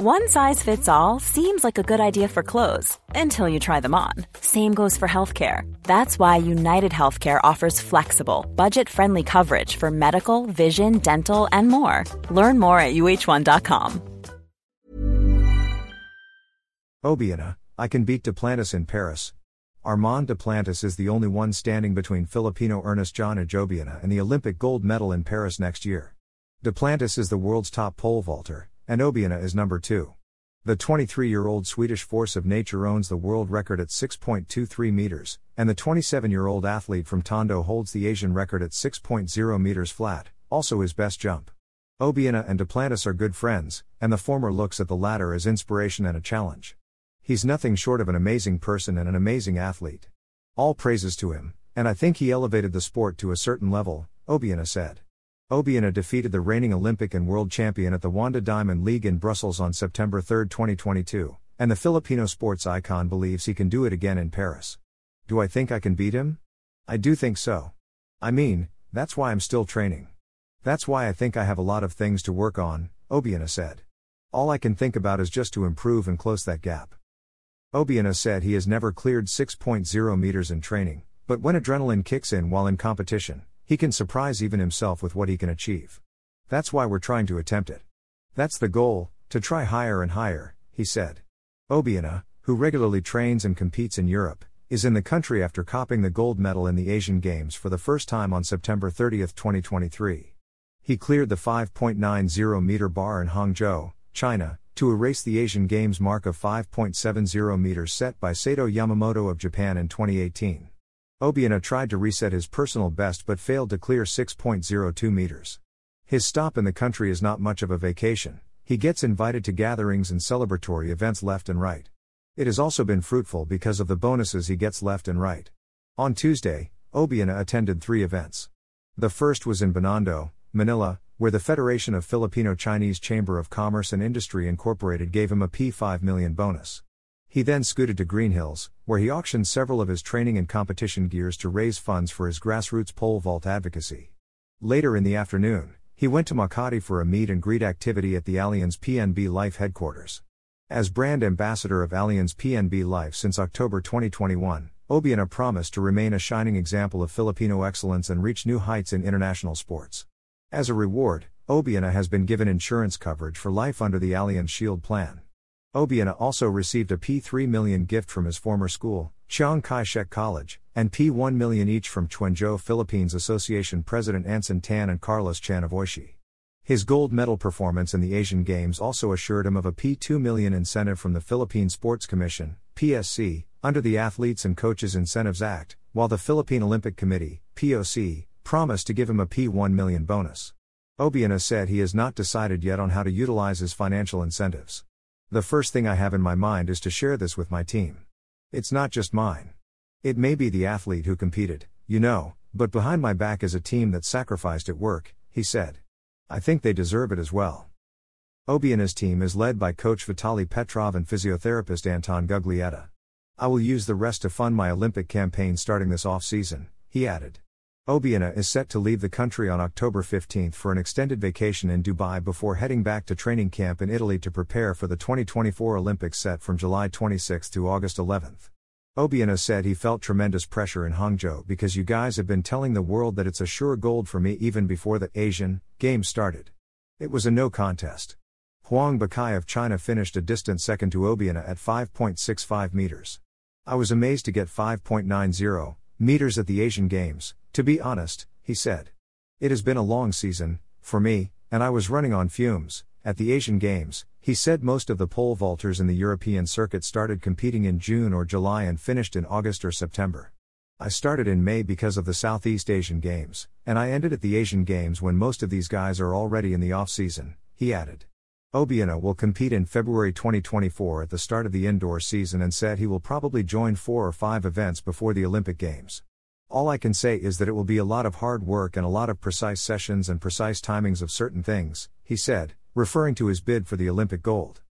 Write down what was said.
One size fits all seems like a good idea for clothes until you try them on. Same goes for healthcare. That's why United Healthcare offers flexible, budget friendly coverage for medical, vision, dental, and more. Learn more at uh1.com. Obiena, I can beat Duplantis in Paris. Armand Duplantis is the only one standing between Filipino Ernest John Ajobiena and the Olympic gold medal in Paris next year. Duplantis is the world's top pole vaulter, and Obiena is number 2. The 23 year old Swedish force of nature owns the world record at 6.23 meters, and the 27 year old athlete from Tondo holds the Asian record at 6.0 meters flat, also his best jump. Obiena and Duplantis are good friends, and the former looks at the latter as inspiration and a challenge. He's nothing short of an amazing person and an amazing athlete. All praises to him, and I think he elevated the sport to a certain level, Obiena said. Obiena defeated the reigning Olympic and world champion at the Wanda Diamond League in Brussels on September 3, 2022, and the Filipino sports icon believes he can do it again in Paris. Do I think I can beat him? I do think so. I mean, that's why I'm still training. That's why I think I have a lot of things to work on, Obiena said. All I can think about is just to improve and close that gap. Obiena said he has never cleared 6.0 meters in training, but when adrenaline kicks in while in competition, he can surprise even himself with what he can achieve. That's why we're trying to attempt it. That's the goal, to try higher and higher, he said. Obiena, who regularly trains and competes in Europe, is in the country after copping the gold medal in the Asian Games for the first time on September 30, 2023. He cleared the 5.90 meter bar in Hangzhou, China, to erase the Asian Games mark of 5.70 meters set by Seito Yamamoto of Japan in 2018. Obiena tried to reset his personal best but failed to clear 6.02 meters. His stop in the country is not much of a vacation, he gets invited to gatherings and celebratory events left and right. It has also been fruitful because of the bonuses he gets left and right. On Tuesday, Obiena attended three events. The first was in Binondo, Manila, where the Federation of Filipino Chinese Chamber of Commerce and Industry Incorporated gave him a P5 million bonus. He then scooted to Greenhills, where he auctioned several of his training and competition gears to raise funds for his grassroots pole vault advocacy. Later in the afternoon, he went to Makati for a meet and greet activity at the Allianz PNB Life headquarters. As brand ambassador of Allianz PNB Life since October 2021, Obiena promised to remain a shining example of Filipino excellence and reach new heights in international sports. As a reward, Obiena has been given insurance coverage for life under the Allianz Shield plan. Obiena also received a P3 million gift from his former school, Chiang Kai-shek College, and P1 million each from Quanzhou Philippines Association President Anson Tan and Carlos Chan of Oishi. His gold medal performance in the Asian Games also assured him of a P2 million incentive from the Philippine Sports Commission, PSC, under the Athletes and Coaches Incentives Act, while the Philippine Olympic Committee, POC, promised to give him a P1 million bonus. Obiena said he has not decided yet on how to utilize his financial incentives. The first thing I have in my mind is to share this with my team. It's not just mine. It may be the athlete who competed, you know, but behind my back is a team that sacrificed at work, he said. I think they deserve it as well. Obi and his team is led by coach Vitaly Petrov and physiotherapist Anton Guglietta. I will use the rest to fund my Olympic campaign starting this off season, he added. Obiena is set to leave the country on October 15 for an extended vacation in Dubai before heading back to training camp in Italy to prepare for the 2024 Olympics set from July 26 to August 11. Obiena said he felt tremendous pressure in Hangzhou because you guys have been telling the world that it's a sure gold for me even before the Asian Games started. It was a no contest. Huang Bokai of China finished a distant second to Obiena at 5.65 meters. I was amazed to get 5.90 meters at the Asian Games, to be honest, he said. It has been a long season, for me, and I was running on fumes. At the Asian Games, he said most of the pole vaulters in the European circuit started competing in June or July and finished in August or September. I started in May because of the Southeast Asian Games, and I ended at the Asian Games when most of these guys are already in the off season, he added. Obiena will compete in February 2024 at the start of the indoor season and said he will probably join four or five events before the Olympic Games. All I can say is that it will be a lot of hard work and a lot of precise sessions and precise timings of certain things, he said, referring to his bid for the Olympic gold.